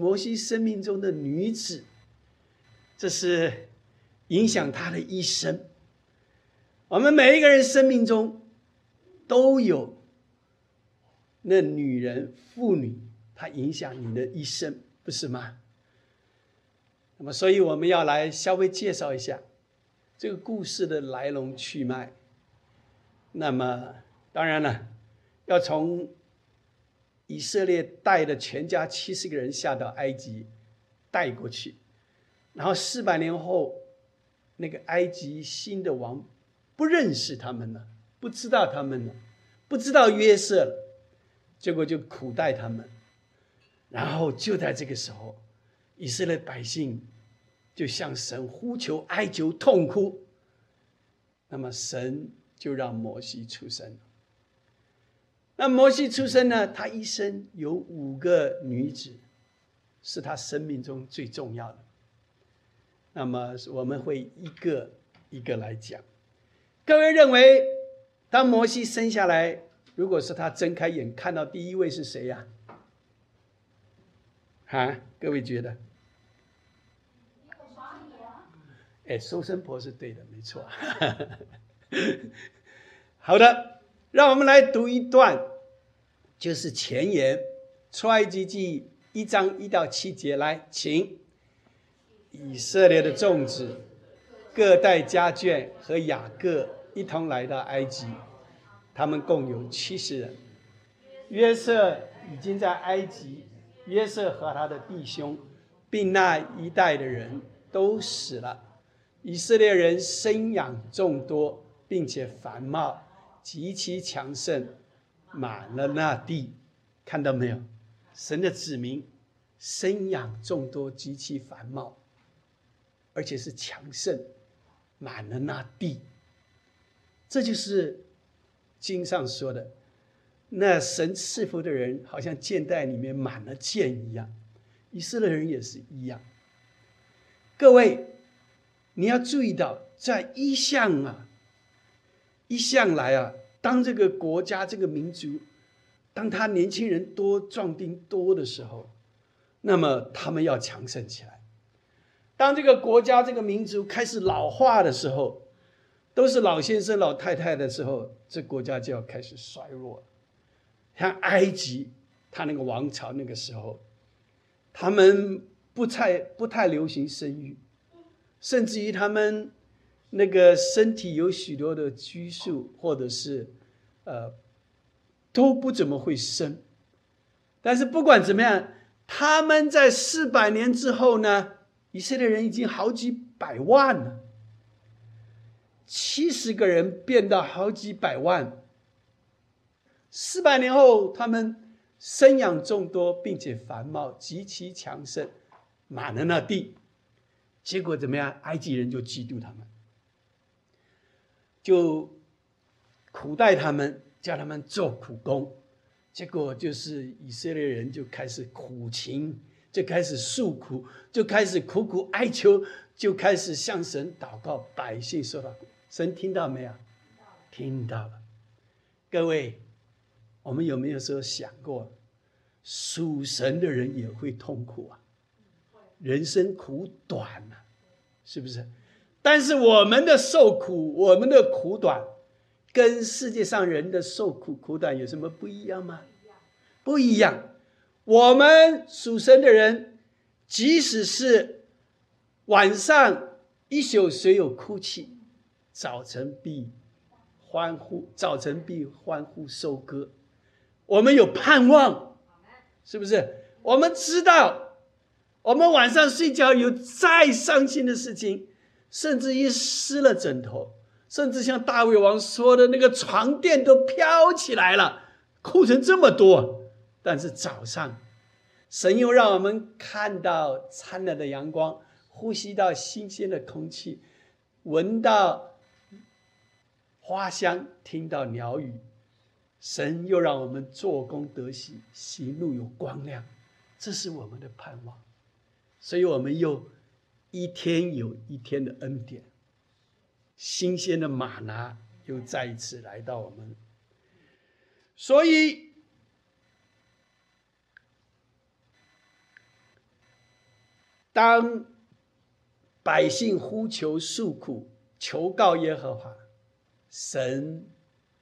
摩西生命中的女子，这是影响他的一生。我们每一个人生命中都有那女人、妇女，她影响你的一生，不是吗？那么，所以我们要来稍微介绍一下这个故事的来龙去脉。那么，当然了，要从以色列带的全家七十个人下到埃及带过去，然后四百年后，那个埃及新的王。不认识他们了，不知道他们了，不知道约瑟了，结果就苦待他们，然后就在这个时候，以色列百姓就向神呼求、哀求、痛哭，那么神就让摩西出生。那摩西出生呢？他一生有五个女子，是他生命中最重要的。那么我们会一个一个来讲。各位认为，当摩西生下来，如果是他睁开眼看到第一位是谁呀？啊，各位觉得？哎，收生婆是对的，没错。好的，让我们来读一段，就是前言，《出埃及记》一章一到七节，来，请以色列的众子各带家眷和雅各。一同来到埃及，他们共有七十人。约瑟已经在埃及，约瑟和他的弟兄，并那一代的人都死了。以色列人生养众多，并且繁茂，极其强盛，满了那地。看到没有？神的子民生养众多，极其繁茂，而且是强盛，满了那地。这就是经上说的，那神赐福的人，好像箭袋里面满了箭一样。以色列人也是一样。各位，你要注意到，在一向啊，一向来啊，当这个国家、这个民族，当他年轻人多、壮丁多的时候，那么他们要强盛起来。当这个国家、这个民族开始老化的时候，都是老先生、老太太的时候，这国家就要开始衰弱。像埃及，他那个王朝那个时候，他们不太不太流行生育，甚至于他们那个身体有许多的拘束，或者是呃都不怎么会生。但是不管怎么样，他们在四百年之后呢，以色列人已经好几百万了。七十个人变到好几百万，四百年后，他们生养众多，并且繁茂，极其强盛，满了那地。结果怎么样？埃及人就嫉妒他们，就苦待他们，叫他们做苦工。结果就是以色列人就开始苦情，就开始诉苦，就开始苦苦哀求，就开始向神祷告，百姓受到苦。神听到没有？听到了。各位，我们有没有说想过，属神的人也会痛苦啊？人生苦短呐，是不是？但是我们的受苦，我们的苦短，跟世界上人的受苦苦短有什么不一样吗？不一样。我们属神的人，即使是晚上一宿谁有哭泣？早晨必欢呼，早晨必欢呼收割。我们有盼望，是不是？我们知道，我们晚上睡觉有再伤心的事情，甚至于湿了枕头，甚至像大胃王说的那个床垫都飘起来了，哭成这么多。但是早上，神又让我们看到灿烂的阳光，呼吸到新鲜的空气，闻到。花香，听到鸟语，神又让我们做工得喜，喜路有光亮，这是我们的盼望。所以，我们又一天有一天的恩典，新鲜的马拿又再一次来到我们。所以，当百姓呼求诉苦、求告耶和华，神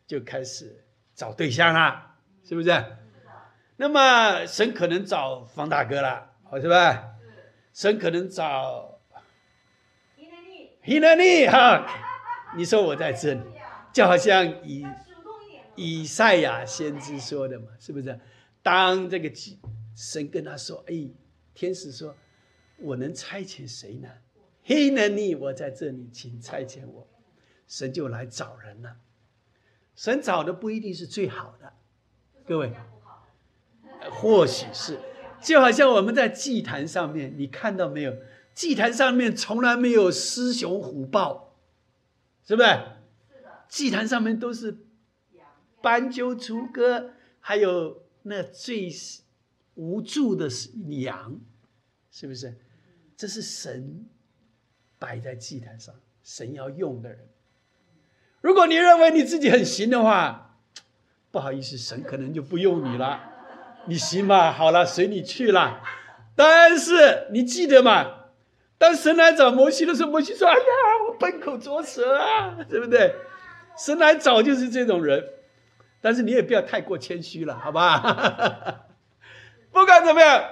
就开始找对象啦，是不是？那么神可能找方大哥了，好是吧？神可能找希勒利哈，你说我在这里，就好像以以赛亚先知说的嘛，是不是？当这个神跟他说：“哎，天使说，我能差遣谁呢？希勒利，我在这里，请差遣我。”神就来找人了。神找的不一定是最好的，各位。或许是，就好像我们在祭坛上面，你看到没有？祭坛上面从来没有狮熊虎豹，是不是？祭坛上面都是斑鸠雏鸽，还有那最无助的羊，是不是？这是神摆在祭坛上，神要用的人。如果你认为你自己很行的话，不好意思，神可能就不用你了。你行吗？好了，随你去了。但是你记得吗？当神来找摩西的时候，摩西说：“哎呀，我笨口拙舌啊，对不对？”神来找就是这种人。但是你也不要太过谦虚了，好吧？不管怎么样，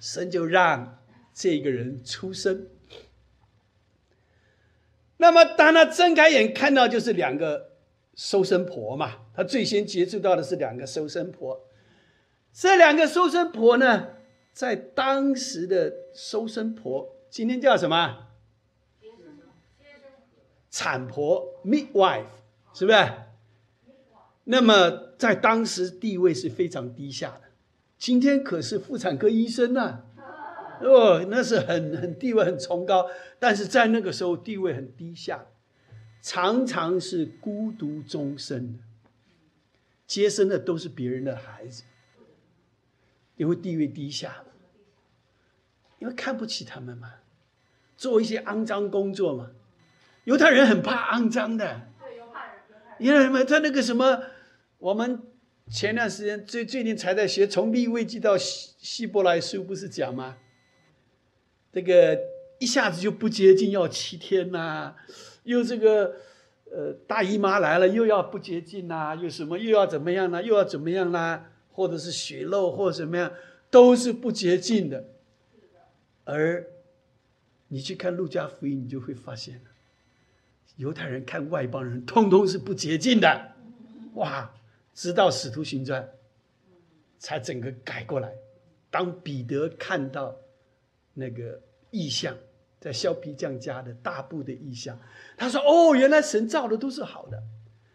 神就让这个人出生。那么当他睁开眼看到，就是两个收生婆嘛。他最先接触到的是两个收生婆。这两个收生婆呢，在当时的收生婆，今天叫什么？产婆 （midwife） 是不是？那么在当时地位是非常低下的。今天可是妇产科医生呢，哦，那是很很地位很崇高，但是在那个时候地位很低下，常常是孤独终生的，接生的都是别人的孩子。因为地位低下，因为看不起他们嘛，做一些肮脏工作嘛。犹太人很怕肮脏的，因为什么？他那个什么，我们前段时间最最近才在学，从立位记到希希伯来书，不是讲吗？这个一下子就不洁净要七天呐，又这个呃大姨妈来了又要不洁净呐，又什么又要怎么样呢？又要怎么样呢？或者是血肉，或者怎么样，都是不洁净的。而你去看路加福音，你就会发现犹太人看外邦人，通通是不洁净的。哇！直到使徒行传，才整个改过来。当彼得看到那个异象，在削皮匠家的大部的异象，他说：“哦，原来神造的都是好的。”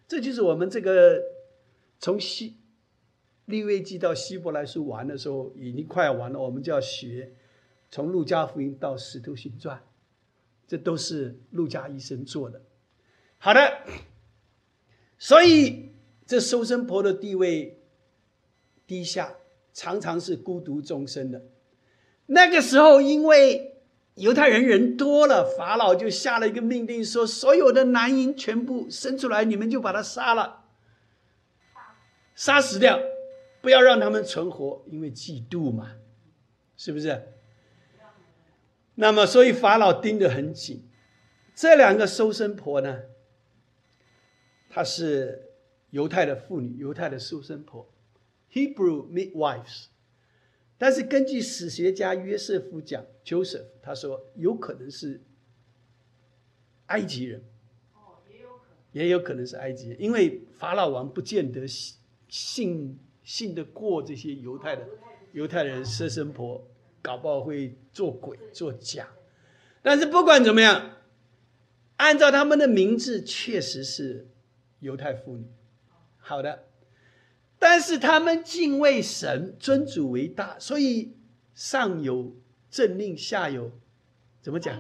这就是我们这个从西。利未记到希伯来书完的时候，已经快要完了。我们就要学从路加福音到使徒行传，这都是路加医生做的。好的，所以这收生婆的地位低下，常常是孤独终生的。那个时候，因为犹太人人多了，法老就下了一个命令，说所有的男婴全部生出来，你们就把他杀了，杀死掉。不要让他们存活，因为嫉妒嘛，是不是？那么，所以法老盯得很紧。这两个收生婆呢，她是犹太的妇女，犹太的收生婆，Hebrew midwives。但是根据史学家约瑟夫讲，Joseph 他说有可能是埃及人。哦，也有可能，也有可能是埃及人，因为法老王不见得信。信得过这些犹太的犹太人收生婆，搞不好会做鬼做假。但是不管怎么样，按照他们的名字，确实是犹太妇女。好的，但是他们敬畏神，尊主为大，所以上有政令，下有怎么讲？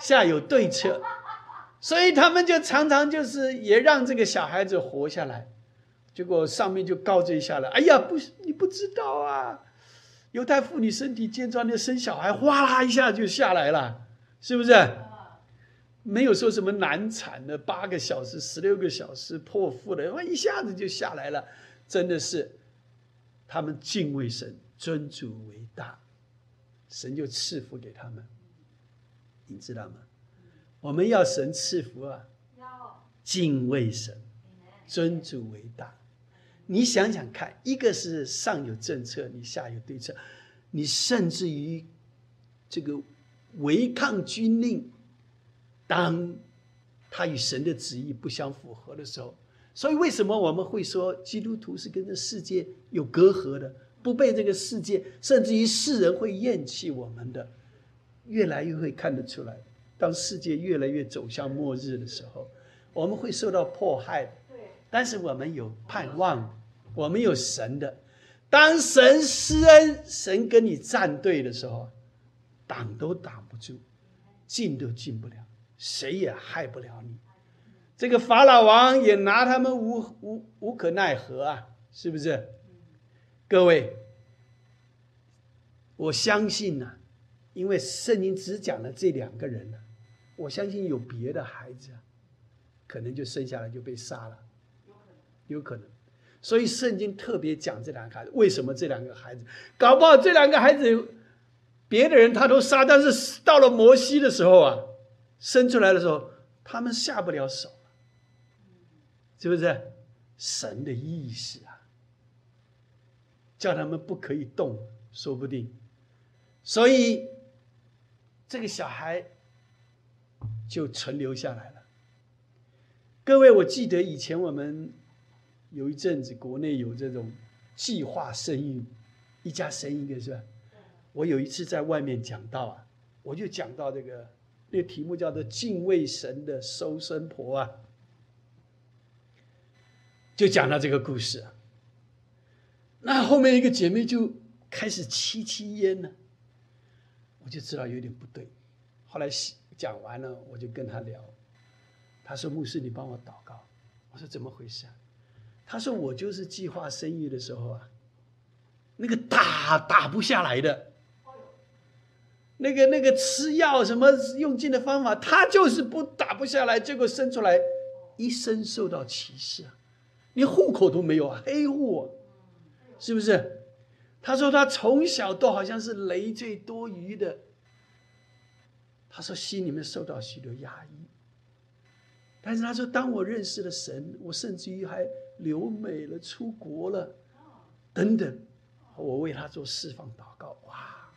下有对策，所以他们就常常就是也让这个小孩子活下来。结果上面就告诫下来：“哎呀，不，你不知道啊！犹太妇女身体健壮，那生小孩哗啦一下就下来了，是不是？没有说什么难产的，八个小时、十六个小时破腹的，哇，一下子就下来了。真的是，他们敬畏神，尊主为大。神就赐福给他们。你知道吗？我们要神赐福啊，敬畏神，尊主为大。你想想看，一个是上有政策，你下有对策，你甚至于这个违抗军令，当他与神的旨意不相符合的时候，所以为什么我们会说基督徒是跟这世界有隔阂的，不被这个世界，甚至于世人会厌弃我们的，越来越会看得出来。当世界越来越走向末日的时候，我们会受到迫害。但是我们有盼望，我们有神的。当神施恩，神跟你站队的时候，挡都挡不住，进都进不了，谁也害不了你。这个法老王也拿他们无无无可奈何啊，是不是？各位，我相信呢，因为圣经只讲了这两个人呢，我相信有别的孩子，可能就生下来就被杀了。有可能，所以圣经特别讲这两个孩子。为什么这两个孩子？搞不好这两个孩子，别的人他都杀，但是到了摩西的时候啊，生出来的时候，他们下不了手，是不是？神的意思啊，叫他们不可以动，说不定。所以这个小孩就存留下来了。各位，我记得以前我们。有一阵子，国内有这种计划生育，一家生一个是吧？我有一次在外面讲到啊，我就讲到这个，那个题目叫做“敬畏神的收生婆”啊，就讲到这个故事。那后面一个姐妹就开始戚戚焉了，我就知道有点不对。后来讲完了，我就跟她聊，她说：“牧师，你帮我祷告。”我说：“怎么回事啊？”他说：“我就是计划生育的时候啊，那个打打不下来的，那个那个吃药什么用尽的方法，他就是不打不下来，结果生出来一生受到歧视啊，连户口都没有啊，黑户，是不是？他说他从小都好像是累赘多余的，他说心里面受到许多压抑，但是他说当我认识了神，我甚至于还。”留美了，出国了，等等，我为他做释放祷告，哇，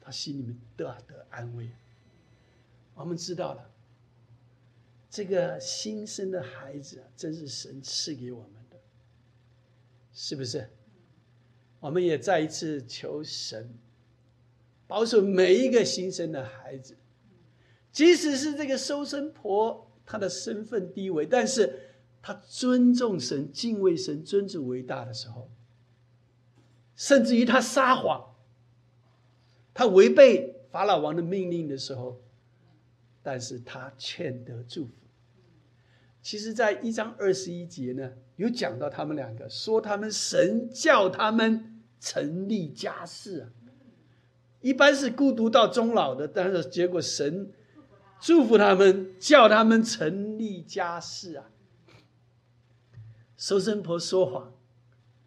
他心里面得得安慰。我们知道了，这个新生的孩子啊真是神赐给我们的，是不是？我们也再一次求神保守每一个新生的孩子，即使是这个收生婆，她的身份低微，但是。他尊重神、敬畏神、尊主为大的时候，甚至于他撒谎，他违背法老王的命令的时候，但是他劝得祝福。其实，在一章二十一节呢，有讲到他们两个，说他们神叫他们成立家室啊。一般是孤独到终老的，但是结果神祝福他们，叫他们成立家室啊。收生婆说谎，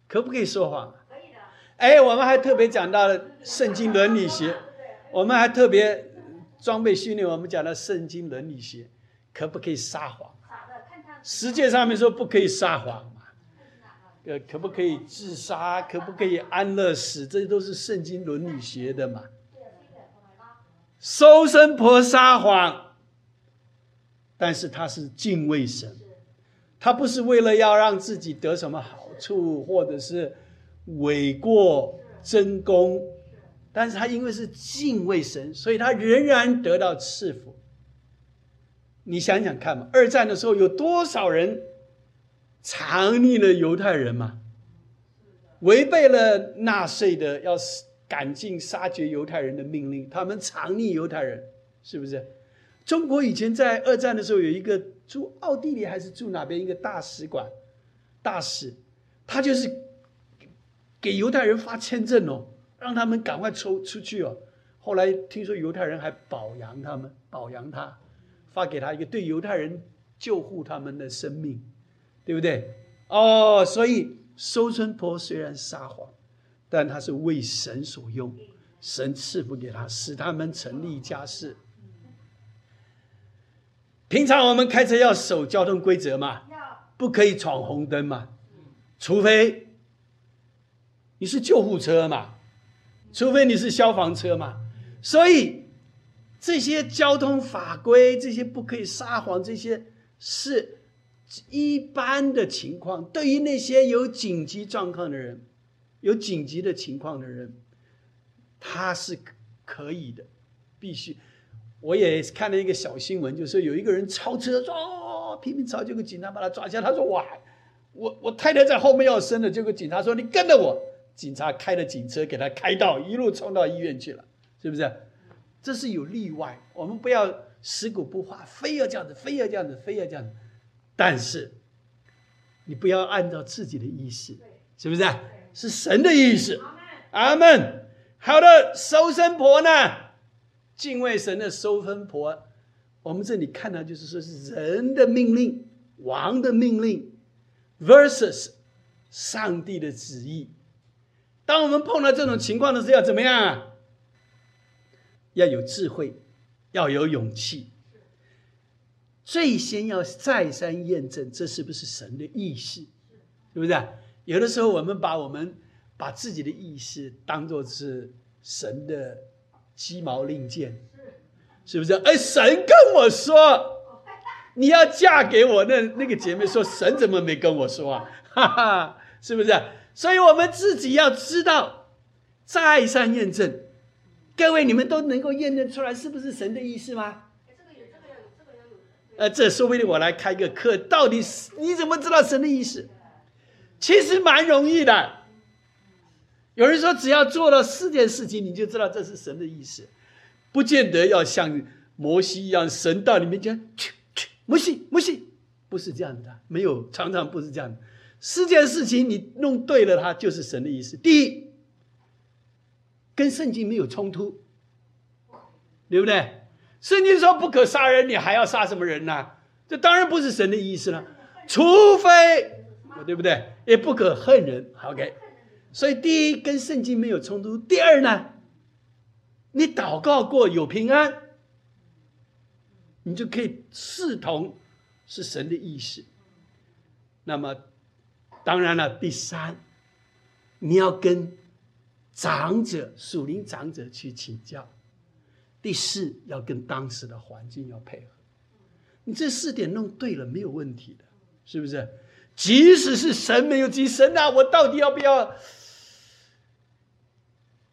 可不可以说谎？可以的。哎，我们还特别讲到了圣经伦理学，我们还特别装备训练，我们讲到圣经伦理学，可不可以撒谎？世界上面说不可以撒谎嘛？呃，可不可以自杀？可不可以安乐死？这些都是圣经伦理学的嘛。收生婆撒谎，但是他是敬畏神。他不是为了要让自己得什么好处，或者是伪过真功，但是他因为是敬畏神，所以他仍然得到赐福。你想想看嘛，二战的时候有多少人藏匿了犹太人嘛？违背了纳粹的要赶尽杀绝犹太人的命令，他们藏匿犹太人，是不是？中国以前在二战的时候有一个。住奥地利还是住哪边一个大使馆大使，他就是给犹太人发签证哦，让他们赶快出出去哦。后来听说犹太人还保养他们，保养他，发给他一个对犹太人救护他们的生命，对不对？哦，所以收春婆虽然撒谎，但他是为神所用，神赐福给他，使他们成立家室。平常我们开车要守交通规则嘛，不可以闯红灯嘛，除非你是救护车嘛，除非你是消防车嘛。所以这些交通法规，这些不可以撒谎，这些是一般的情况。对于那些有紧急状况的人，有紧急的情况的人，他是可以的，必须。我也看了一个小新闻，就是有一个人超车，哦，拼命超，结果警察把他抓下。他说：“哇，我我太太在后面要生了。”结果警察说：“你跟着我。”警察开了警车给他开道，一路冲到医院去了，是不是？这是有例外，我们不要死骨不化，非要这样子，非要这样子，非要这样子。但是你不要按照自己的意思，是不是？是神的意思。阿门。好的，收生婆呢？敬畏神的收分婆，我们这里看到就是说是人的命令、王的命令，versus 上帝的旨意。当我们碰到这种情况的时候，要怎么样？要有智慧，要有勇气。最先要再三验证，这是不是神的意识？是不是？有的时候我们把我们把自己的意识当做是神的。鸡毛令箭，是不是？哎，神跟我说，你要嫁给我。那那个姐妹说，神怎么没跟我说啊？哈哈，是不是？所以我们自己要知道，再三验证。各位，你们都能够验证出来，是不是神的意思吗？这个有，这个有，这个有。呃，这说不定我来开个课，到底是你怎么知道神的意思？其实蛮容易的。有人说，只要做了四件事情，你就知道这是神的意思，不见得要像摩西一样，神到里面讲去去，摩西摩西，不是这样的，没有，常常不是这样的。四件事情你弄对了，它就是神的意思。第一，跟圣经没有冲突，对不对？圣经说不可杀人，你还要杀什么人呢？这当然不是神的意思了，除非，对不对？也不可恨人。OK。所以，第一跟圣经没有冲突。第二呢，你祷告过有平安，你就可以视同是神的意思。那么，当然了，第三，你要跟长者、属灵长者去请教。第四，要跟当时的环境要配合。你这四点弄对了，没有问题的，是不是？即使是神没有及神啊，我到底要不要？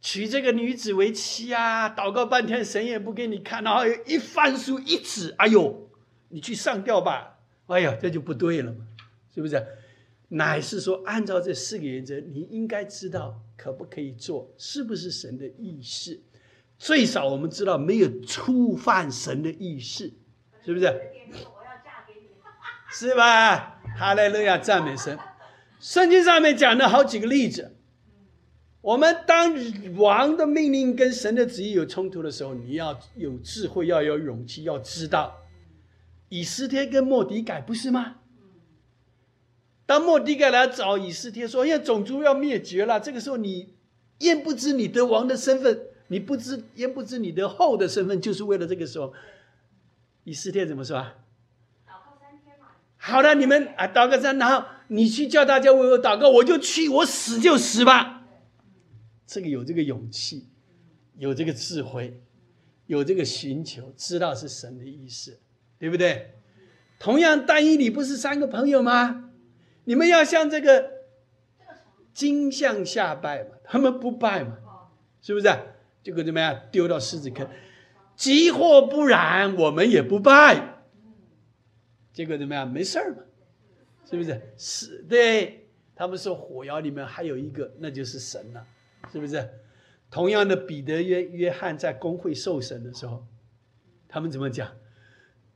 娶这个女子为妻啊！祷告半天，神也不给你看，然后一翻书一指，哎呦，你去上吊吧！哎呀，这就不对了嘛，是不是？乃是说，按照这四个原则，你应该知道可不可以做，是不是神的意思？最少我们知道没有触犯神的意思，是不是？是吧？哈利路亚，赞美神！圣经上面讲了好几个例子。我们当王的命令跟神的旨意有冲突的时候，你要有智慧，要有勇气，要知道以斯帖跟莫迪改不是吗？当莫迪改来找以斯帖说：“因为种族要灭绝了。”这个时候，你焉不知你得王的身份？你不知焉不知你的后的身份？就是为了这个时候，以斯帖怎么说啊？祷告三天嘛。好的，你们啊，祷告三，然后你去叫大家为我祷告，我就去，我死就死吧。这个有这个勇气，有这个智慧，有这个寻求，知道是神的意思，对不对？同样，单一你不是三个朋友吗？你们要向这个金像下拜嘛？他们不拜嘛？是不是？结果怎么样？丢到狮子坑。即或不然，我们也不拜。结果怎么样？没事儿嘛？是不是？是对。他们说火窑里面还有一个，那就是神了。是不是？同样的，彼得约约翰在公会受审的时候，他们怎么讲？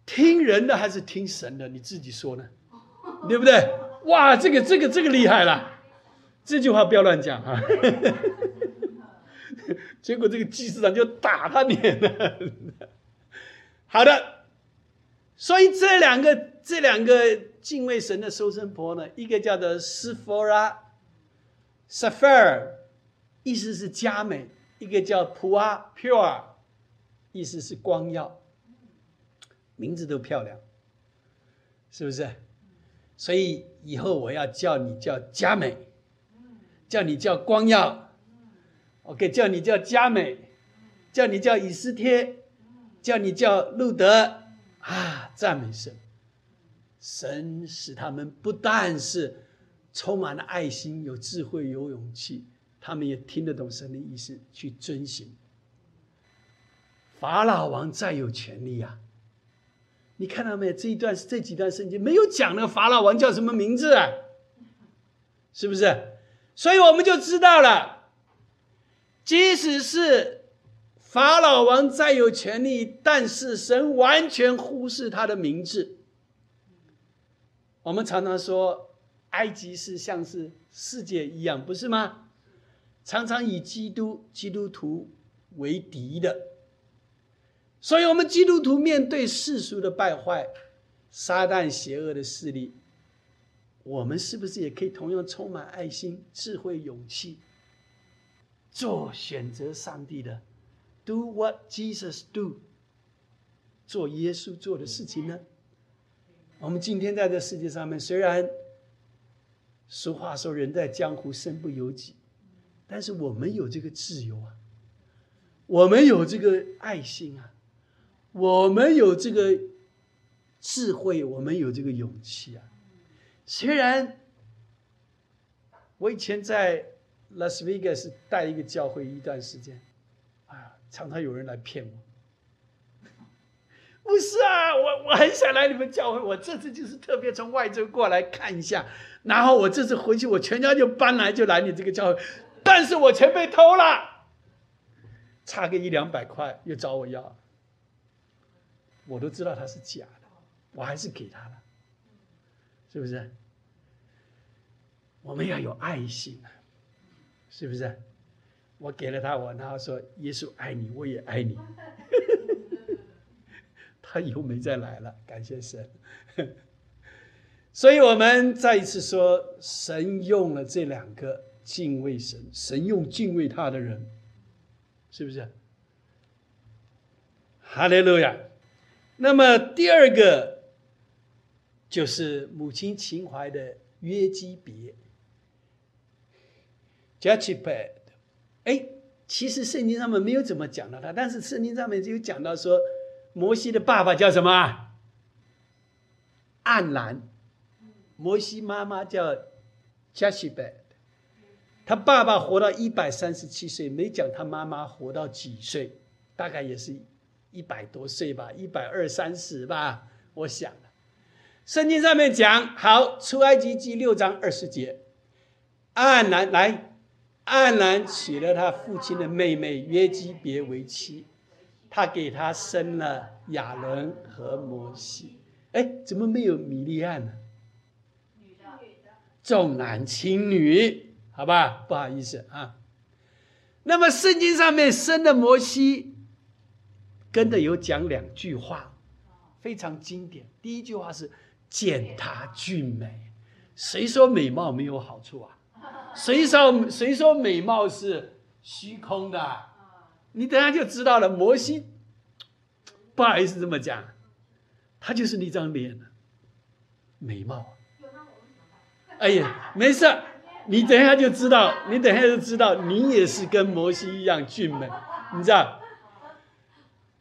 听人的还是听神的？你自己说呢？对不对？哇，这个这个这个厉害了！这句话不要乱讲啊！结果这个祭司长就打他脸了。好的，所以这两个这两个敬畏神的收生婆呢，一个叫做斯佛拉 s a f i r 意思是佳美，一个叫普阿 pure，意思是光耀，名字都漂亮，是不是？所以以后我要叫你叫佳美，叫你叫光耀，OK，叫你叫佳美，叫你叫以斯帖，叫你叫路德啊！赞美神，神使他们不但是充满了爱心、有智慧、有勇气，他们也听得懂神的意思，去遵行。法老王再有权利呀！你看到没有？这一段这几段圣经没有讲那个法老王叫什么名字啊？是不是？所以我们就知道了，即使是法老王再有权利，但是神完全忽视他的名字。我们常常说，埃及是像是世界一样，不是吗？常常以基督基督徒为敌的。所以，我们基督徒面对世俗的败坏、撒旦邪恶的势力，我们是不是也可以同样充满爱心、智慧、勇气，做选择上帝的，Do what Jesus do，做耶稣做的事情呢？我们今天在这世界上面，虽然俗话说“人在江湖，身不由己”，但是我们有这个自由啊，我们有这个爱心啊。我们有这个智慧，我们有这个勇气啊！虽然我以前在拉斯维加斯带一个教会一段时间，啊，常常有人来骗我。不是啊，我我很想来你们教会，我这次就是特别从外州过来看一下，然后我这次回去，我全家就搬来就来你这个教会，但是我钱被偷了，差个一两百块又找我要。我都知道他是假的，我还是给他了，是不是？我们要有爱心啊，是不是？我给了他，我然后说耶稣爱你，我也爱你。他以后没再来了，感谢神。所以我们再一次说，神用了这两个敬畏神，神用敬畏他的人，是不是？哈利路亚。那么第二个就是母亲情怀的约基别 j a c h i p e d 哎，其实圣经上面没有怎么讲到他，但是圣经上面就有讲到说，摩西的爸爸叫什么？暗兰。摩西妈妈叫 j a c h i p e d 他爸爸活到一百三十七岁，没讲他妈妈活到几岁，大概也是。一百多岁吧，一百二三十吧，我想了。圣经上面讲，好，出埃及记六章二十节，暗兰来，暗兰娶了他父亲的妹妹约基别为妻，他给他生了亚伦和摩西。哎，怎么没有米利安呢？女的，重男轻女，好吧，不好意思啊。那么圣经上面生的摩西。跟着有讲两句话，非常经典。第一句话是“见她俊美”，谁说美貌没有好处啊？谁说谁说美貌是虚空的？你等下就知道了。摩西不好意思这么讲，他就是那张脸，美貌。哎呀，没事，你等一下就知道，你等一下就知道，你也是跟摩西一样俊美，你知道。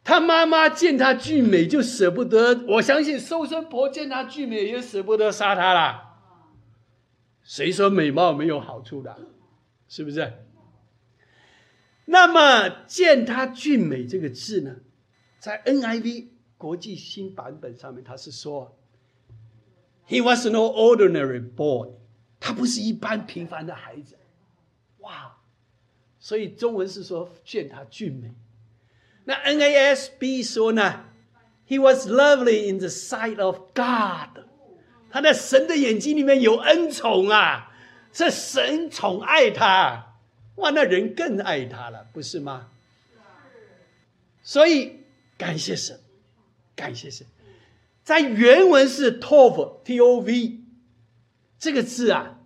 他妈妈见他俊美就舍不得，我相信收生婆见他俊美也舍不得杀他啦。谁说美貌没有好处的？是不是？那么见他俊美这个字呢，在 NIV 国际新版本上面，他是说，He was no ordinary boy，他不是一般平凡的孩子。哇，所以中文是说见他俊美。那 NASB 说呢？He was lovely in the sight of God。他在神的眼睛里面有恩宠啊，这神宠爱他，哇，那人更爱他了，不是吗？所以感谢神，感谢神，在原文是 Tov，T O V，这个字啊。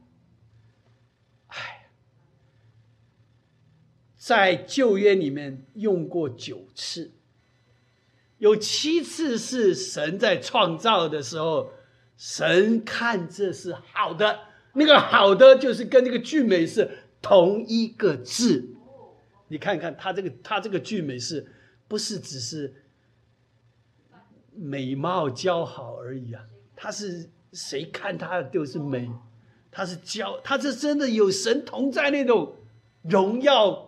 哎在旧约里面用过九次，有七次是神在创造的时候，神看这是好的，那个好的就是跟这个俊美是同一个字。你看看他这个，他这个俊美是不是只是美貌姣好而已啊？他是谁看他的都是美，他是骄，他是真的有神同在那种荣耀。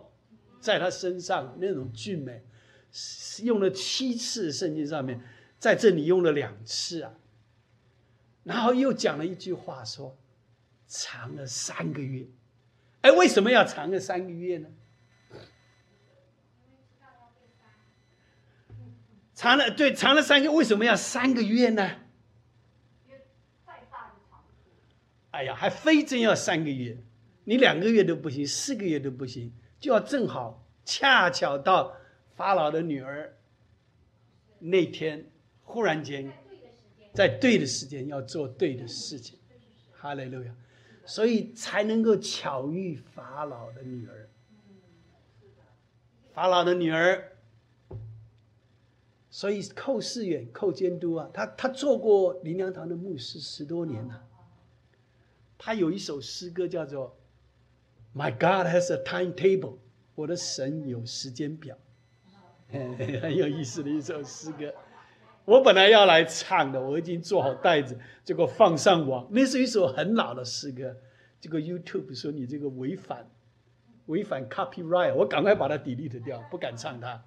在他身上那种俊美，用了七次圣经上面，在这里用了两次啊，然后又讲了一句话说，藏了三个月，哎，为什么要藏了三个月呢？藏了对，藏了三个，为什么要三个月呢？哎呀，还非真要三个月，你两个月都不行，四个月都不行。就要正好恰巧到法老的女儿那天，忽然间在对的时间要做对的事情，哈利路亚，所以才能够巧遇法老的女儿。法老的女儿，所以寇世远、寇监督啊，他他做过林良堂的牧师十多年了，他有一首诗歌叫做。My God has a timetable，我的神有时间表，很有意思的一首诗歌。我本来要来唱的，我已经做好袋子，结果放上网。那是一首很老的诗歌，这个 YouTube 说你这个违反违反 copyright，我赶快把它 delete 掉，不敢唱它。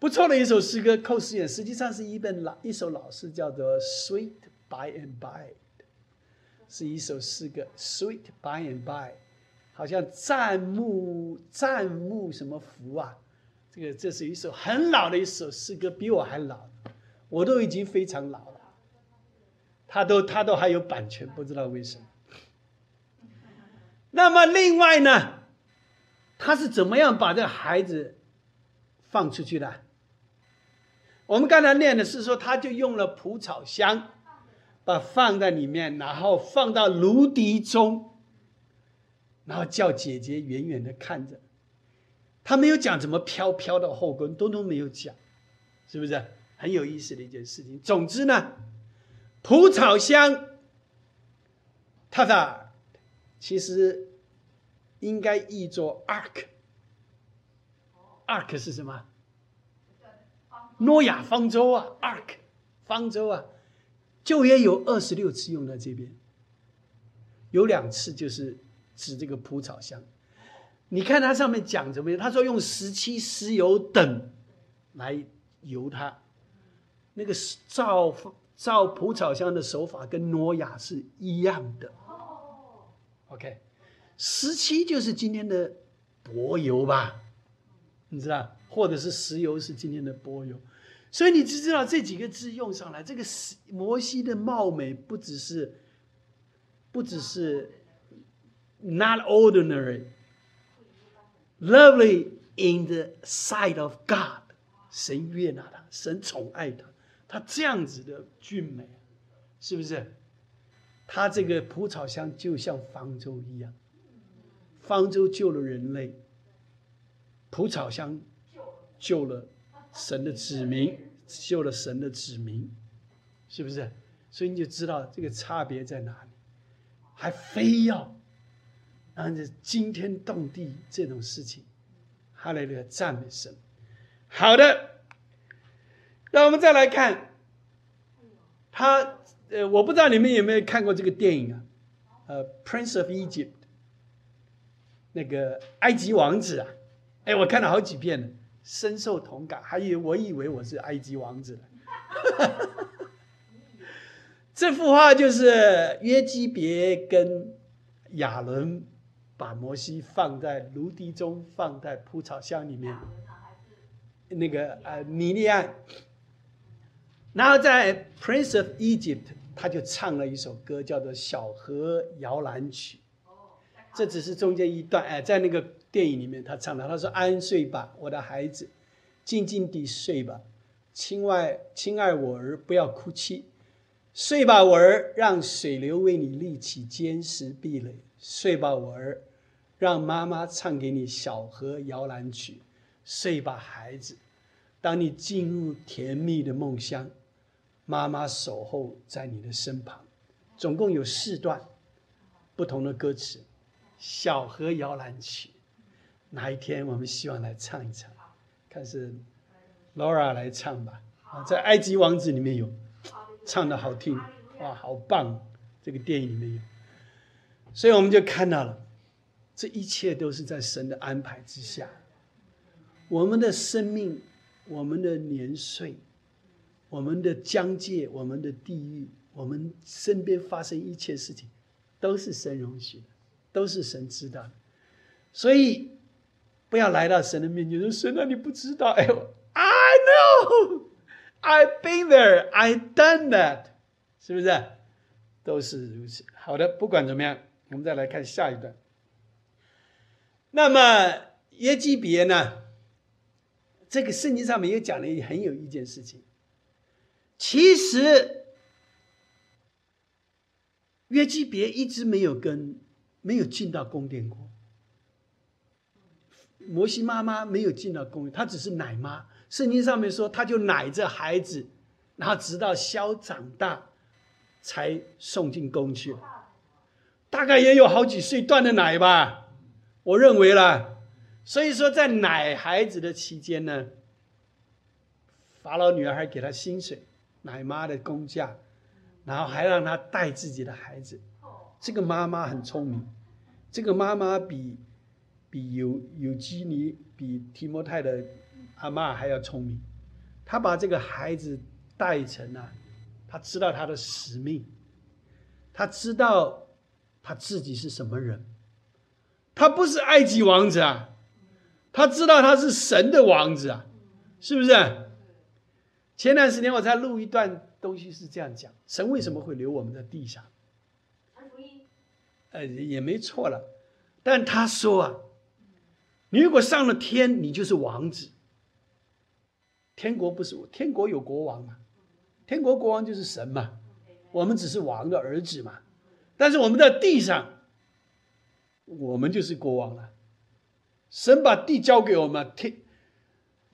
不错的一首诗歌，寇斯演实际上是一本老一首老诗，叫做 Sweet by and by。是一首诗歌，Sweet by and by，好像赞慕赞慕什么福啊？这个这是一首很老的一首诗歌，比我还老，我都已经非常老了。他都他都还有版权，不知道为什么。那么另外呢，他是怎么样把这个孩子放出去的？我们刚才念的是说，他就用了蒲草香。把放在里面，然后放到炉底中，然后叫姐姐远远的看着。他没有讲怎么飘飘到后宫，通通没有讲，是不是很有意思的一件事情？总之呢，蒲草香，它的其实应该译作 ark。ark 是什么？诺亚方舟啊，ark 方舟啊。旧约有二十六次用在这边，有两次就是指这个蒲草香。你看它上面讲怎么样？他说用石漆、石油等来油它。那个造造蒲草香的手法跟挪亚是一样的。OK，石漆就是今天的柏油吧？你知道，或者是石油是今天的柏油。所以你只知道这几个字用上来，这个摩西的貌美不只是，不只是 not ordinary，lovely in the sight of God，神悦纳他，神宠爱他，他这样子的俊美，是不是？他这个蒲草香就像方舟一样，方舟救了人类，蒲草香救了。神的子民救了神的子民，是不是？所以你就知道这个差别在哪里，还非要让这惊天动地这种事情，哈利路亚赞美神。好的，那我们再来看他，呃，我不知道你们有没有看过这个电影啊？呃，《Prince of Egypt》那个埃及王子啊，哎，我看了好几遍了。深受同感，还以为我以为我是埃及王子 这幅画就是约基别跟亚伦把摩西放在芦笛中，放在蒲草箱里面。那个呃尼利安，然后在《Prince of Egypt》，他就唱了一首歌，叫做《小河摇篮曲》。这只是中间一段，哎，在那个。电影里面他唱的，他说：“安睡吧，我的孩子，静静地睡吧，亲爱亲爱我儿，不要哭泣，睡吧，我儿，让水流为你立起坚实壁垒，睡吧，我儿，让妈妈唱给你小河摇篮曲，睡吧，孩子。当你进入甜蜜的梦乡，妈妈守候在你的身旁。总共有四段不同的歌词，《小河摇篮曲》。哪一天我们希望来唱一唱？看是 Laura 来唱吧。啊，在《埃及王子》里面有，唱的好听，哇，好棒！这个电影里面有，所以我们就看到了，这一切都是在神的安排之下。我们的生命，我们的年岁，我们的疆界，我们的地域。我们身边发生一切事情，都是神容许的，都是神知道的。所以，不要来到神的面前说：“神啊，你不知道。”哎呦，I know, I've been there, I done that，是不是？都是如此。好的，不管怎么样，我们再来看下一段。那么耶基别呢？这个圣经上面也讲了很有一件事情，其实。约基别一直没有跟，没有进到宫殿过。摩西妈妈没有进到宫殿，她只是奶妈。圣经上面说，她就奶着孩子，然后直到肖长大，才送进宫去。大概也有好几岁断的奶吧，我认为啦。所以说，在奶孩子的期间呢，法老女儿还给她薪水，奶妈的工价。然后还让她带自己的孩子，这个妈妈很聪明，这个妈妈比比有有基尼比提摩太的阿妈还要聪明，他把这个孩子带成了，他知道他的使命，他知道他自己是什么人，他不是埃及王子啊，他知道他是神的王子啊，是不是？前段时间我在录一段。东西是这样讲，神为什么会留我们在地上？呃，也没错了。但他说啊，你如果上了天，你就是王子。天国不是天国有国王嘛？天国国王就是神嘛？我们只是王的儿子嘛？但是我们在地上，我们就是国王了。神把地交给我们，天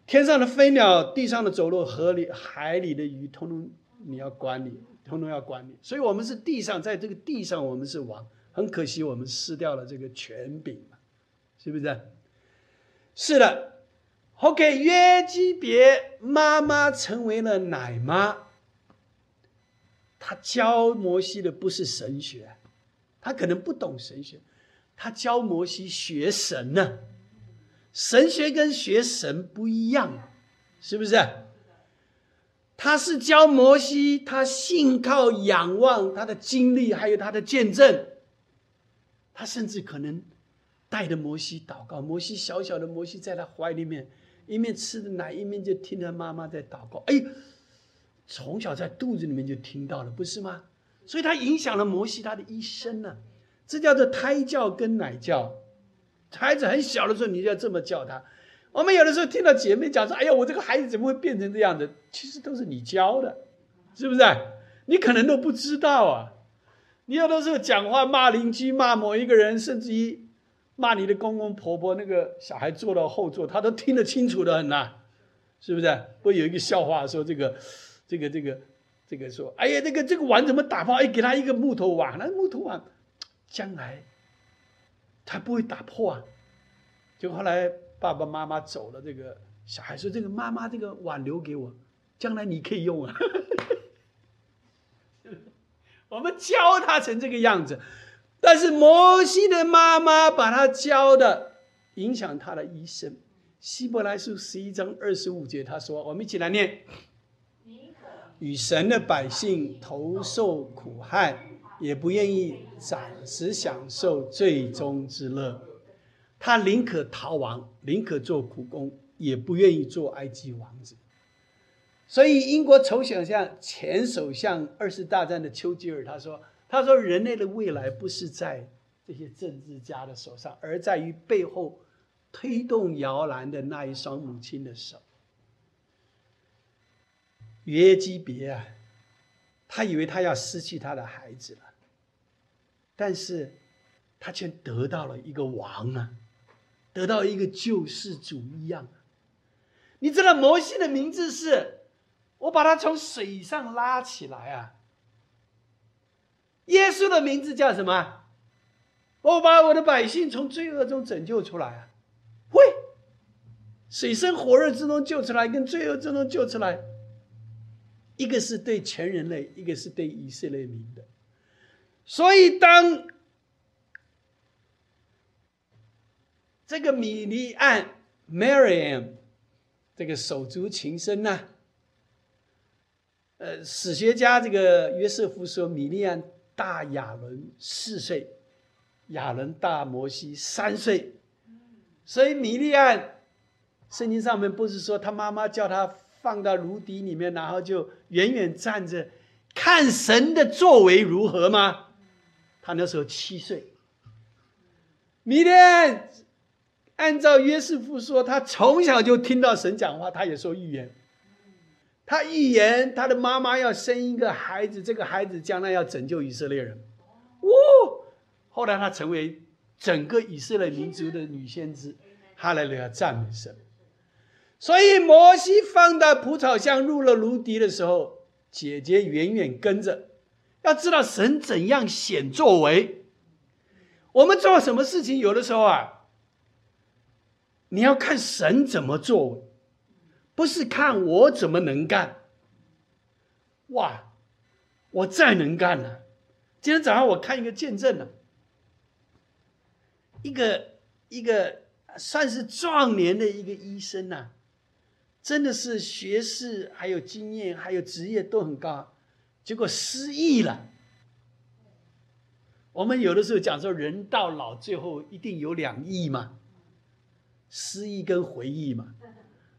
天上的飞鸟，地上的走路，河里海里的鱼，通通。你要管理，统统要管理，所以我们是地上，在这个地上，我们是王。很可惜，我们失掉了这个权柄嘛，是不是？是的。OK，约基别妈妈成为了奶妈，她教摩西的不是神学，她可能不懂神学，她教摩西学神呢。神学跟学神不一样，是不是？他是教摩西，他信靠仰望他的经历，还有他的见证。他甚至可能带着摩西祷告。摩西小小的摩西在他怀里面，一面吃着奶，一面就听他妈妈在祷告。哎，从小在肚子里面就听到了，不是吗？所以他影响了摩西他的一生呢。这叫做胎教跟奶教。孩子很小的时候，你就要这么叫他。我们有的时候听到姐妹讲说：“哎呀，我这个孩子怎么会变成这样的？”其实都是你教的，是不是？你可能都不知道啊！你有的时候讲话骂邻居、骂某一个人，甚至于骂你的公公婆婆，那个小孩坐到后座，他都听得清楚的很呐，是不是？不有一个笑话说这个、这个、这个、这个说：“哎呀，这个这个碗怎么打破？哎，给他一个木头碗，那木头碗将来他不会打破啊。”就后来。爸爸妈妈走了，这个小孩说：“这个妈妈这个碗留给我，将来你可以用啊。”我们教他成这个样子，但是摩西的妈妈把他教的，影响他的一生。希伯来书十一章二十五节，他说：“我们一起来念：与神的百姓同受苦害，也不愿意暂时享受最终之乐。”他宁可逃亡，宁可做苦工，也不愿意做埃及王子。所以，英国丑首相前首相二次大战的丘吉尔他说：“他说人类的未来不是在这些政治家的手上，而在于背后推动摇篮的那一双母亲的手。”约基别啊，他以为他要失去他的孩子了，但是他却得到了一个王啊，得到一个救世主一样。你知道摩西的名字是，我把他从水上拉起来啊。耶稣的名字叫什么？我把我的百姓从罪恶中拯救出来啊！会，水深火热之中救出来，跟罪恶之中救出来，一个是对全人类，一个是对以色列民的。所以当这个米利安 （Maryam） 这个手足情深呐，呃，史学家这个约瑟夫说，米利安大亚伦四岁。亚伦大摩西三岁，所以米利安，圣经上面不是说他妈妈叫他放到炉底里面，然后就远远站着看神的作为如何吗？他那时候七岁。米利安按照约瑟夫说，他从小就听到神讲话，他也说预言。他预言他的妈妈要生一个孩子，这个孩子将来要拯救以色列人。哦。后来，他成为整个以色列民族的女先知，哈利亚赞美神。所以，摩西放到蒲草箱入了炉底的时候，姐姐远远跟着。要知道神怎样显作为。我们做什么事情，有的时候啊，你要看神怎么作为，不是看我怎么能干。哇，我再能干了！今天早上我看一个见证呢。一个一个算是壮年的一个医生呐，真的是学识还有经验还有职业都很高，结果失忆了。我们有的时候讲说，人到老最后一定有两亿嘛，失忆跟回忆嘛。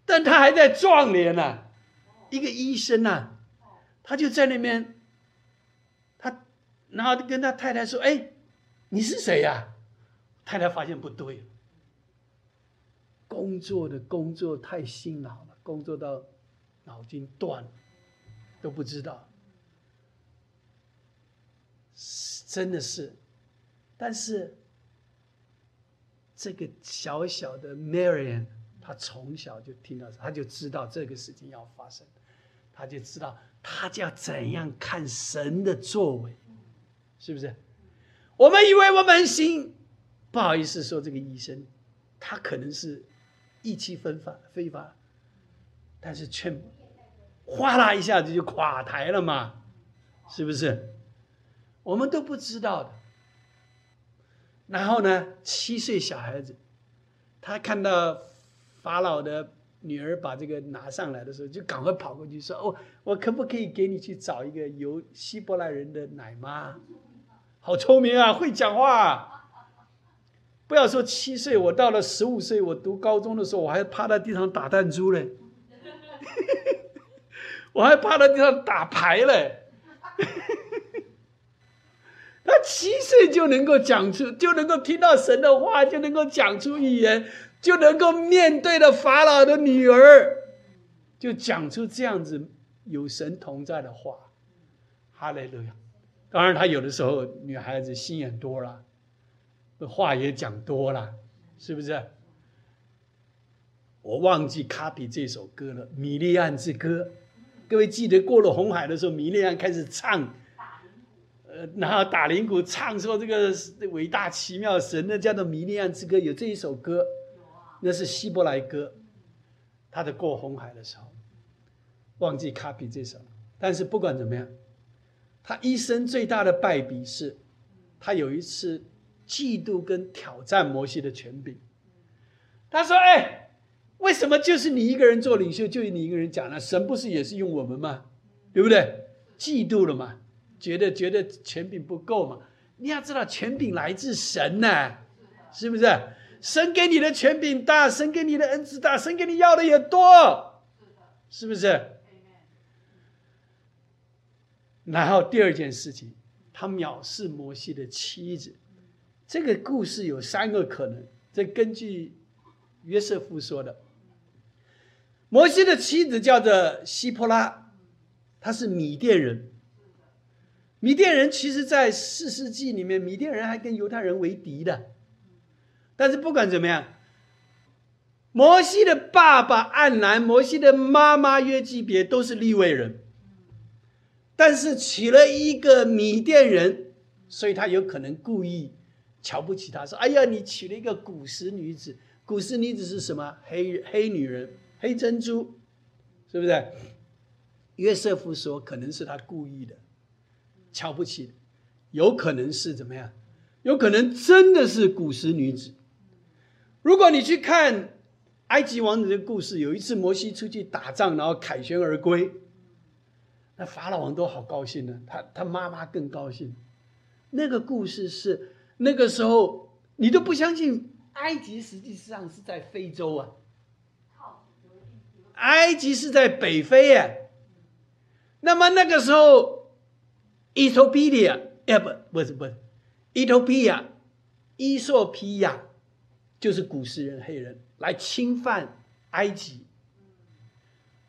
但他还在壮年呢，一个医生呐，他就在那边，他然后跟他太太说：“哎，你是谁呀？”太太发现不对，工作的工作太辛劳了，工作到脑筋断了，都不知道，真的是。但是这个小小的 Marian，他从小就听到，他就知道这个事情要发生，他就知道他就要怎样看神的作为，是不是？我们以为我们行。不好意思说，这个医生，他可能是意气风发、非法，但是却哗啦一下子就垮台了嘛，是不是？我们都不知道的。然后呢，七岁小孩子，他看到法老的女儿把这个拿上来的时候，就赶快跑过去说：“哦，我可不可以给你去找一个有希伯来人的奶妈？好聪明啊，会讲话。”不要说七岁，我到了十五岁，我读高中的时候，我还趴在地上打弹珠嘞，我还趴在地上打牌嘞。他七岁就能够讲出，就能够听到神的话，就能够讲出语言，就能够面对了法老的女儿，就讲出这样子有神同在的话。哈利路亚！当然，他有的时候女孩子心眼多了。话也讲多了，是不是？我忘记卡比这首歌了，《米利安之歌》。各位记得过了红海的时候，米利安开始唱，呃，然后打铃鼓唱说这个伟大奇妙神的叫做《米利安之歌》，有这一首歌，那是希伯来歌。他的过红海的时候，忘记卡比这首。但是不管怎么样，他一生最大的败笔是，他有一次。嫉妒跟挑战摩西的权柄，他说：“哎，为什么就是你一个人做领袖，就你一个人讲呢？神不是也是用我们吗？对不对？嫉妒了嘛？觉得觉得权柄不够嘛？你要知道，权柄来自神呐，是不是？神给你的权柄大，神给你的恩赐大，神给你要的也多，是不是？然后第二件事情，他藐视摩西的妻子。”这个故事有三个可能，这根据约瑟夫说的。摩西的妻子叫做希波拉，她是米甸人。米甸人其实，在四世纪里面，米甸人还跟犹太人为敌的。但是不管怎么样，摩西的爸爸暗兰，摩西的妈妈约基别都是利未人，但是娶了一个米甸人，所以他有可能故意瞧不起他，说：“哎呀，你娶了一个古时女子，古时女子是什么？黑黑女人，黑珍珠，是不是？”约瑟夫说：“可能是他故意的。”瞧不起，有可能是怎么样？有可能真的是古时女子。如果你去看埃及王子的故事，有一次摩西出去打仗，然后凯旋而归，那法老王都好高兴呢，他他妈妈更高兴。那个故事是那个时候你都不相信，埃及实际上是在非洲啊，埃及是在北非耶。那么那个时候。伊索比亚，哎不，不是不是，伊索比亚，伊索比亚就是古时人黑人来侵犯埃及，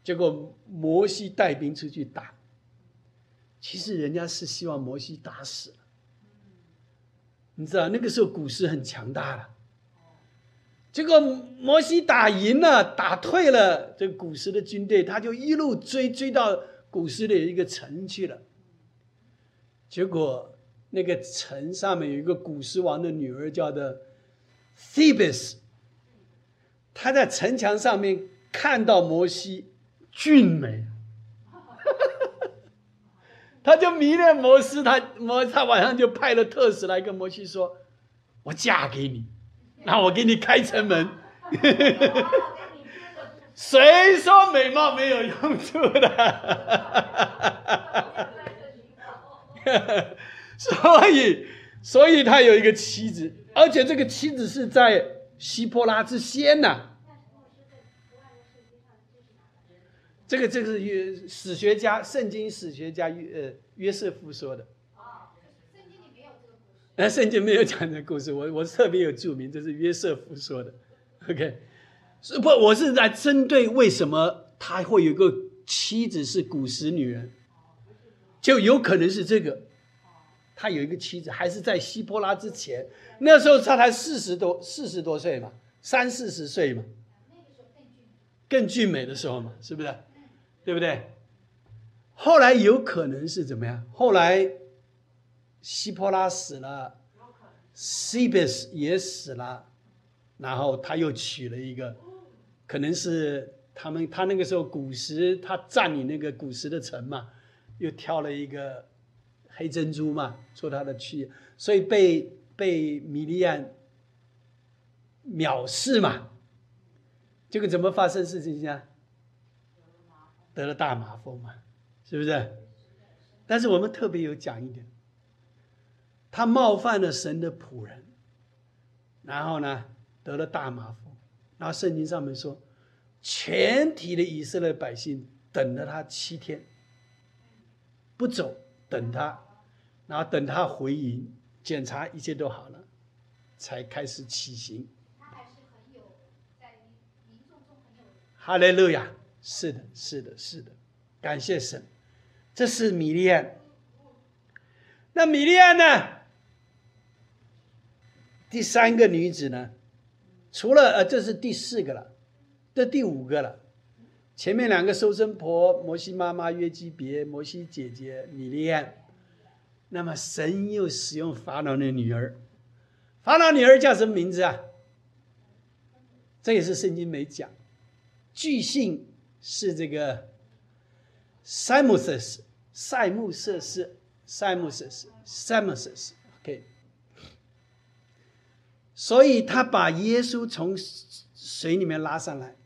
结果摩西带兵出去打，其实人家是希望摩西打死了，你知道那个时候古时很强大了，结果摩西打赢了，打退了这古时的军队，他就一路追追到古时的一个城去了。结果，那个城上面有一个古时王的女儿，叫的 Thebes。他在城墙上面看到摩西俊美，他就迷恋摩西。他摩他晚上就派了特使来跟摩西说：“我嫁给你，那我给你开城门。” 谁说美貌没有用处的？所以，所以他有一个妻子，而且这个妻子是在希波拉之先呐。这个这个是约史学家、圣经史学家约呃约瑟夫说的。圣经里没有这个圣经没有讲这个故事，我我特别有注明，这是约瑟夫说的。OK，是不？我是在针对为什么他会有个妻子是古时女人。就有可能是这个，他有一个妻子，还是在希波拉之前，那时候他才四十多四十多岁嘛，三四十岁嘛，更俊美的时候嘛，是不是？对不对？后来有可能是怎么样？后来希波拉死了西贝斯也死了，然后他又娶了一个，可能是他们他那个时候古时他占领那个古时的城嘛。又挑了一个黑珍珠嘛，做他的妻，所以被被米利安藐视嘛。这个怎么发生事情呢？得了大麻风嘛，是不是？但是我们特别有讲一点，他冒犯了神的仆人，然后呢得了大麻风，然后圣经上面说，全体的以色列百姓等了他七天。不走，等他，然后等他回营，检查一切都好了，才开始起行。哈利路亚，是的，是的，是的，感谢神。这是米利安。那米利安呢？第三个女子呢？除了呃，这是第四个了，这第五个了。前面两个收生婆，摩西妈妈约基别，摩西姐姐米利安。那么神又使用法老的女儿，法老女儿叫什么名字啊？这也是圣经没讲。据信是这个塞姆瑟斯，塞姆瑟斯，塞姆瑟斯，塞姆瑟斯。OK。所以他把耶稣从水里面拉上来。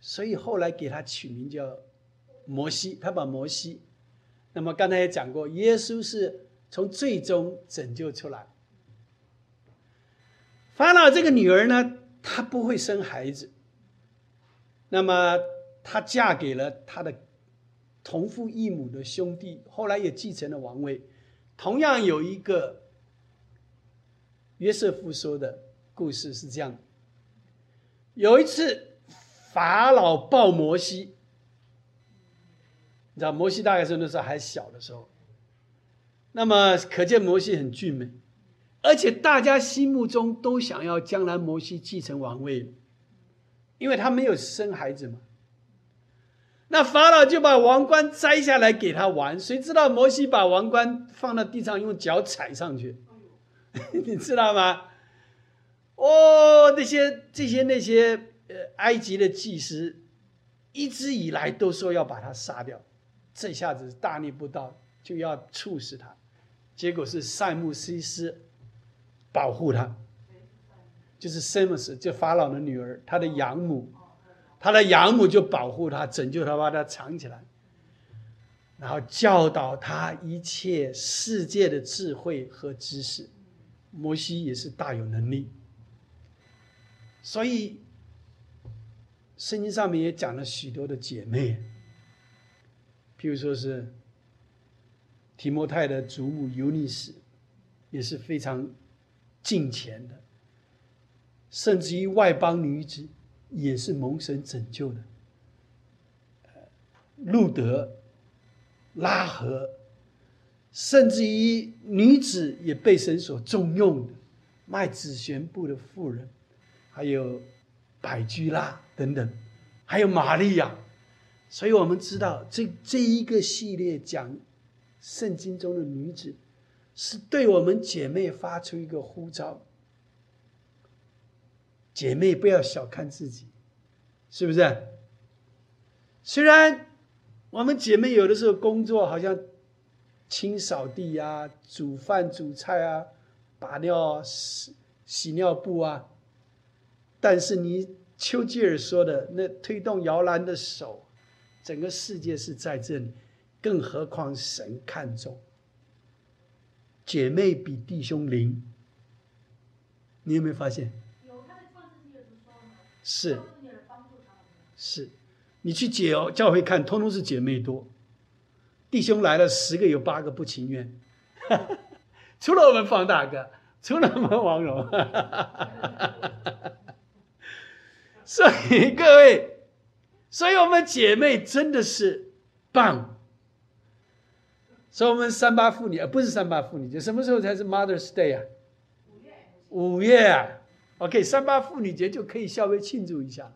所以后来给他取名叫摩西，他把摩西。那么刚才也讲过，耶稣是从最终拯救出来。法老这个女儿呢，她不会生孩子。那么她嫁给了她的同父异母的兄弟，后来也继承了王位。同样有一个约瑟夫说的故事是这样：有一次。法老抱摩西，你知道摩西大概是那时候还小的时候，那么可见摩西很俊美，而且大家心目中都想要将来摩西继承王位，因为他没有生孩子嘛。那法老就把王冠摘下来给他玩，谁知道摩西把王冠放到地上，用脚踩上去，你知道吗？哦，那些这些那些埃及的祭司一直以来都说要把他杀掉，这下子大逆不道，就要处死他。结果是塞木西斯保护他，就是塞姆斯，就法老的女儿，他的养母。他的养母就保护他，拯救他，把他藏起来，然后教导他一切世界的智慧和知识。摩西也是大有能力，所以圣经上面也讲了许多的姐妹，譬如说是提摩太的祖母尤尼斯，也是非常敬虔的，甚至于外邦女子。也是蒙神拯救的，路德、拉合，甚至于女子也被神所重用的，卖紫旋布的妇人，还有百居拉。等等，还有玛利亚。所以我们知道，这这一个系列讲圣经中的女子，是对我们姐妹发出一个呼召。姐妹，不要小看自己，是不是？虽然我们姐妹有的时候工作好像清扫地啊、煮饭煮菜啊、把尿洗洗尿布啊，但是你丘吉尔说的那推动摇篮的手，整个世界是在这里，更何况神看重。姐妹比弟兄灵，你有没有发现？是，是，你去解哦教会看，通通是姐妹多，弟兄来了十个有八个不情愿，除了我们方大哥，除了我们王荣，所以各位，所以我们姐妹真的是棒，所以我们三八妇女啊，不是三八妇女节，什么时候才是 Mother's Day 啊？五月，五月啊。OK，三八妇女节就可以稍微庆祝一下，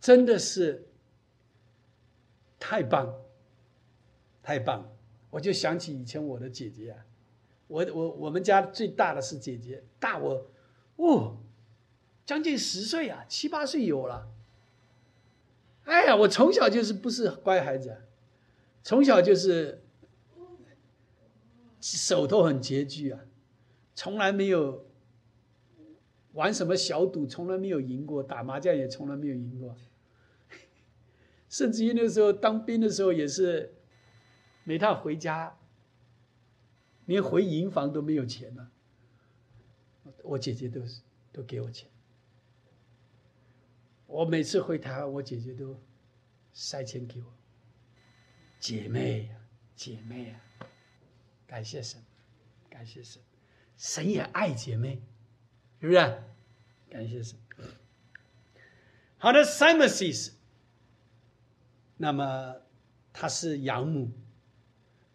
真的是太棒，太棒！我就想起以前我的姐姐啊，我我我们家最大的是姐姐，大我哦将近十岁啊，七八岁有了。哎呀，我从小就是不是乖孩子，从小就是手头很拮据啊，从来没有。玩什么小赌从来没有赢过，打麻将也从来没有赢过，甚至于那时候当兵的时候也是，每趟回家，连回营房都没有钱了。我姐姐都是都给我钱，我每次回台湾，我姐姐都塞钱给我。姐妹呀，姐妹呀，感谢神，感谢神，神也爱姐妹。是不是？感谢神。好的，Simons，那么他是养母，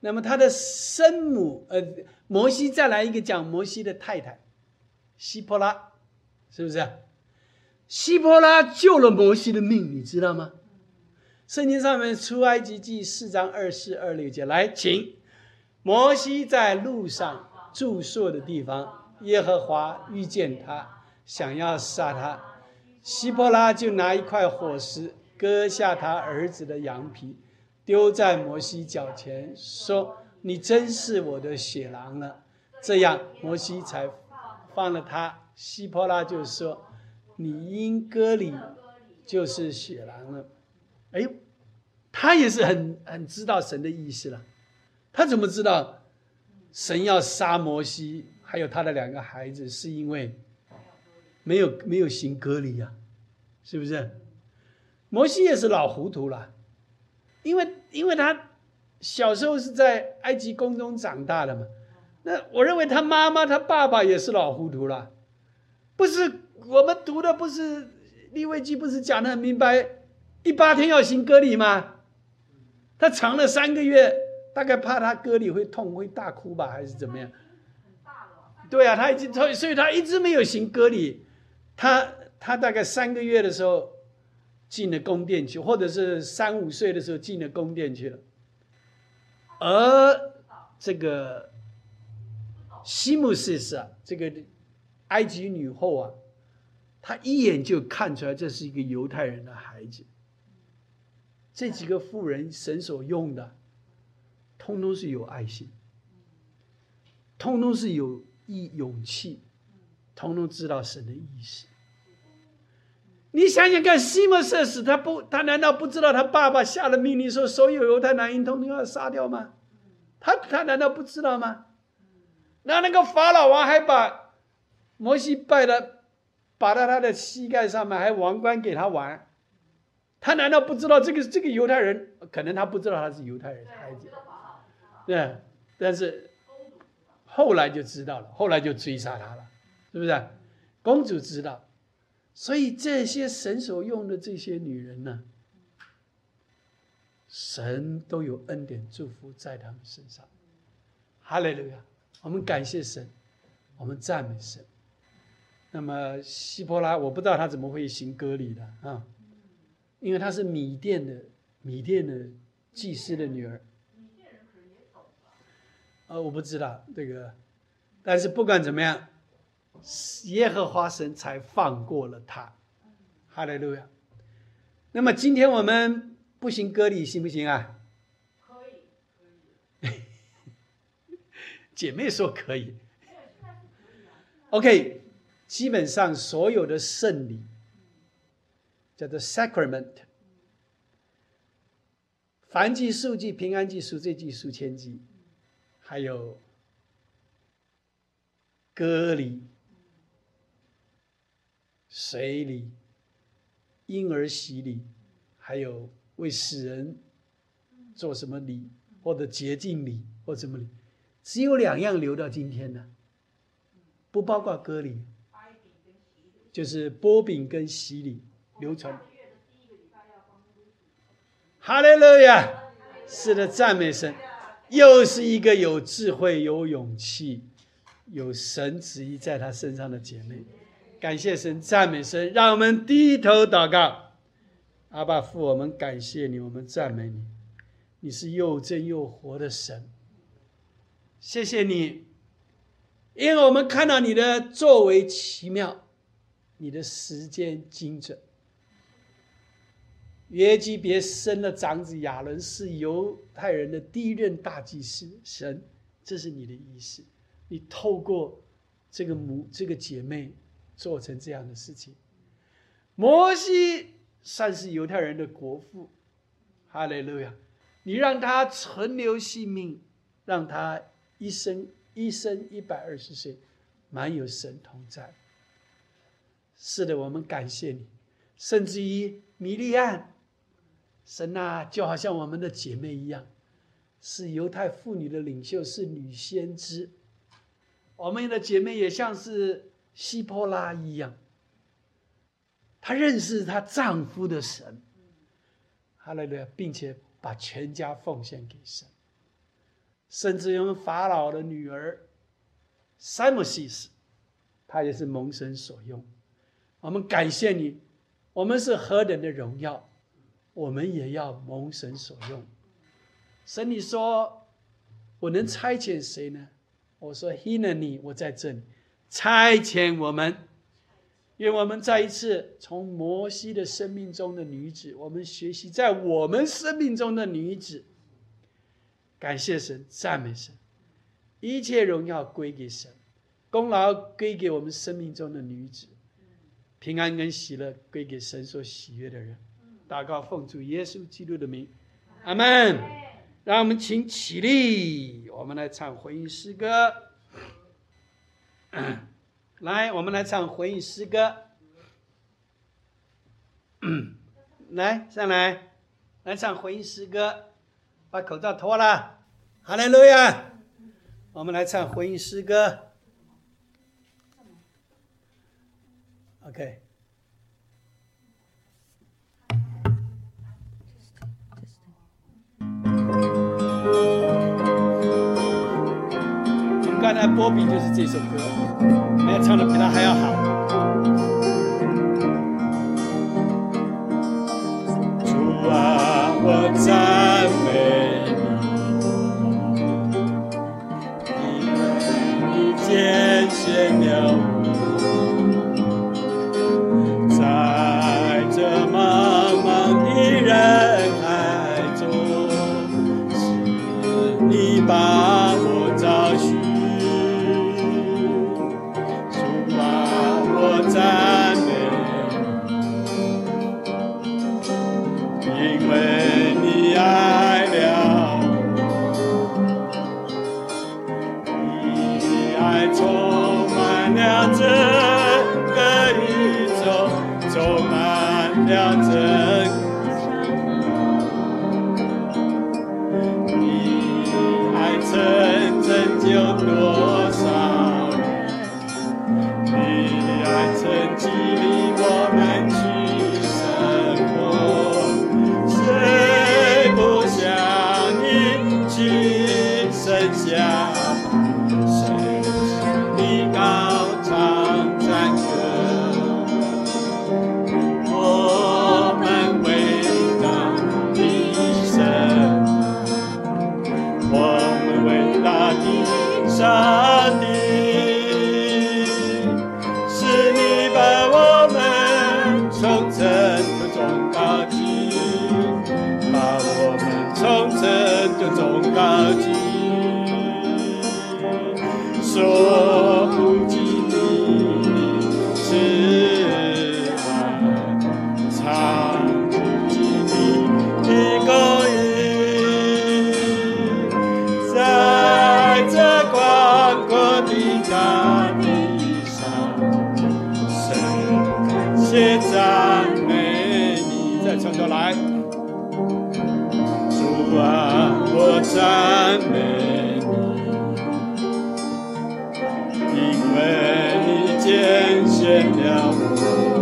那么他的生母，呃，摩西再来一个讲摩西的太太，希波拉，是不是？希波拉救了摩西的命，你知道吗？圣经上面出埃及记四章二四二六节，来，请摩西在路上住宿的地方。耶和华遇见他，想要杀他，希波拉就拿一块火石割下他儿子的羊皮，丢在摩西脚前，说：“你真是我的血狼了。”这样摩西才放了他。希波拉就说：“你因割礼，就是血狼了。”哎，他也是很很知道神的意思了。他怎么知道神要杀摩西？还有他的两个孩子，是因为没有没有行隔离呀，是不是？摩西也是老糊涂了，因为因为他小时候是在埃及宫中长大的嘛。那我认为他妈妈他爸爸也是老糊涂了，不是我们读的不是利未记不是讲的很明白，第八天要行割礼吗？他藏了三个月，大概怕他割礼会痛，会大哭吧，还是怎么样？对啊，他已经所以所以他一直没有行割礼。他他大概三个月的时候进了宫殿去，或者是三五岁的时候进了宫殿去了。而这个西姆斯啊，这个埃及女后啊，他一眼就看出来这是一个犹太人的孩子。这几个妇人神所用的，通通是有爱心，通通是有意勇气，通通知道神的意思。你想想看，西莫瑟斯他不，他难道不知道他爸爸下了命令说所有犹太男婴通通要杀掉吗？他他难道不知道吗？那那个法老王还把摩西拜了，摆到他的膝盖上面，还王冠给他玩。他难道不知道这个这个犹太人？可能他不知道他是犹太人孩子，对，但是后来就知道了，后来就追杀他了，是不是？公主知道，所以这些神所用的这些女人呢，神都有恩典祝福在他们身上。哈利路亚！我们感谢神，我们赞美神。那么希伯拉，我不知道他怎么会行割礼的啊。因为她是米店的米店的祭司的女儿，呃，我不知道这个，但是不管怎么样，耶和华神才放过了他，哈利路亚。那么今天我们不行割礼行不行啊？可以，可以。姐妹说可以。OK，基本上所有的圣礼。叫做 sacrament，凡祭、数祭、平安祭、赎罪祭、赎千祭，还有割礼、水礼、婴儿洗礼，还有为死人做什么礼，或者洁净礼，或什么礼，只有两样留到今天的，不包括割礼，就是波饼跟洗礼。流传。哈利路亚，是的，赞美神，又是一个有智慧、有勇气、有神旨意在他身上的姐妹。感谢神，赞美神，让我们低头祷告。阿爸父，我们感谢你，我们赞美你，你是又真又活的神。谢谢你，因为我们看到你的作为奇妙，你的时间精准。约基别生的长子亚伦是犹太人的第一任大祭司。神，这是你的意思。你透过这个母、这个姐妹做成这样的事情。摩西算是犹太人的国父，哈利路亚！你让他存留性命，让他一生一生一百二十岁，满有神同在。是的，我们感谢你，甚至于米利安。神呐，就好像我们的姐妹一样，是犹太妇女的领袖，是女先知。我们的姐妹也像是希波拉一样，她认识她丈夫的神，哈利路亚，并且把全家奉献给神，甚至用法老的女儿 s i m o s i s 她也是蒙神所用。我们感谢你，我们是何等的荣耀！我们也要蒙神所用。神，你说我能差遣谁呢？我说：“Hina 你，我在这里，差遣我们。愿我们再一次从摩西的生命中的女子，我们学习在我们生命中的女子。感谢神，赞美神，一切荣耀归给神，功劳归给我们生命中的女子，平安跟喜乐归给神所喜悦的人。”祷告，奉主耶稣基督的名，阿门。让我们请起立，我们来唱回应诗歌。来，我们来唱回应诗歌。来，上来，来唱回应诗歌。把口罩脱了，哈利路亚。我们来唱回应诗歌。OK。我们刚才波比就是这首歌，没有唱的比他还要好。主啊，我赞美你，因为你拣选了我，主啊，我赞美你，因为你拣选了我。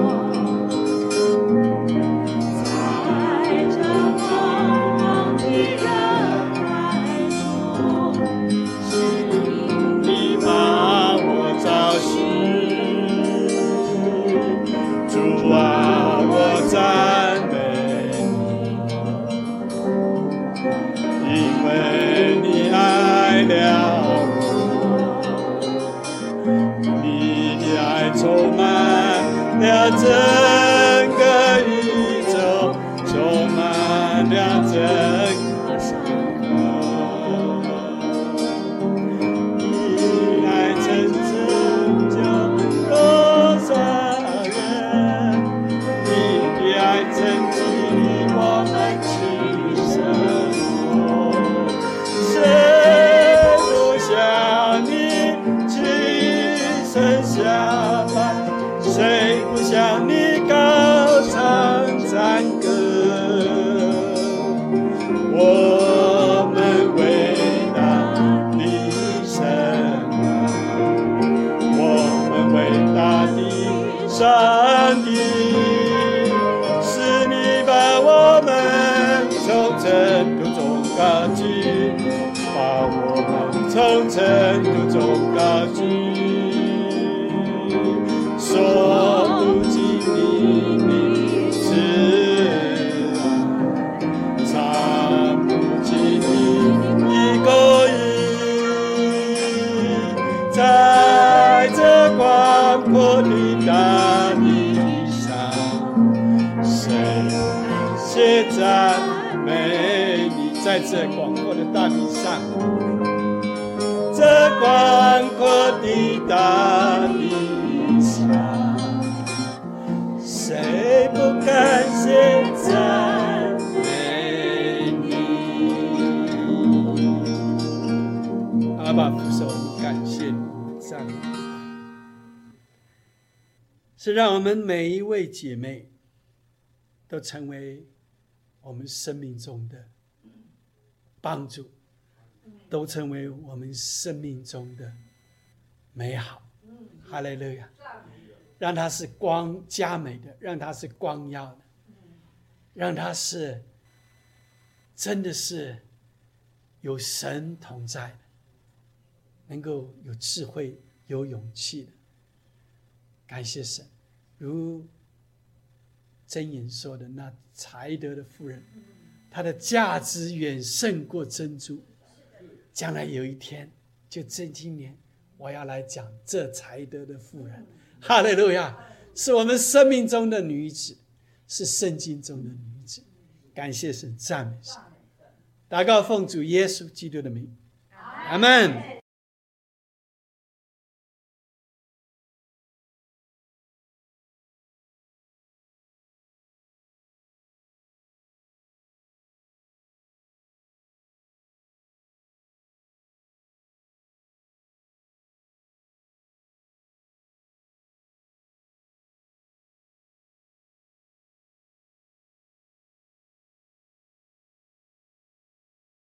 赞美你？在这广阔的大地上，这广阔的大地上。谁不感谢赞美你？阿爸父神，感谢你，赞美，是让我们每一位姐妹都成为我们生命中的帮助，都成为我们生命中的美好。哈利路亚。让它是光加美的，让它是光耀的，让它是真的是有神同在的能够有智慧、有勇气的。感谢神，如真言说的，那才德的妇人，她的价值远胜过珍珠。将来有一天，就这今年，我要来讲这才德的妇人。哈利路亚，是我们生命中的女子，是圣经中的女子。感谢神，赞美神。祷告奉主耶稣基督的名，阿门。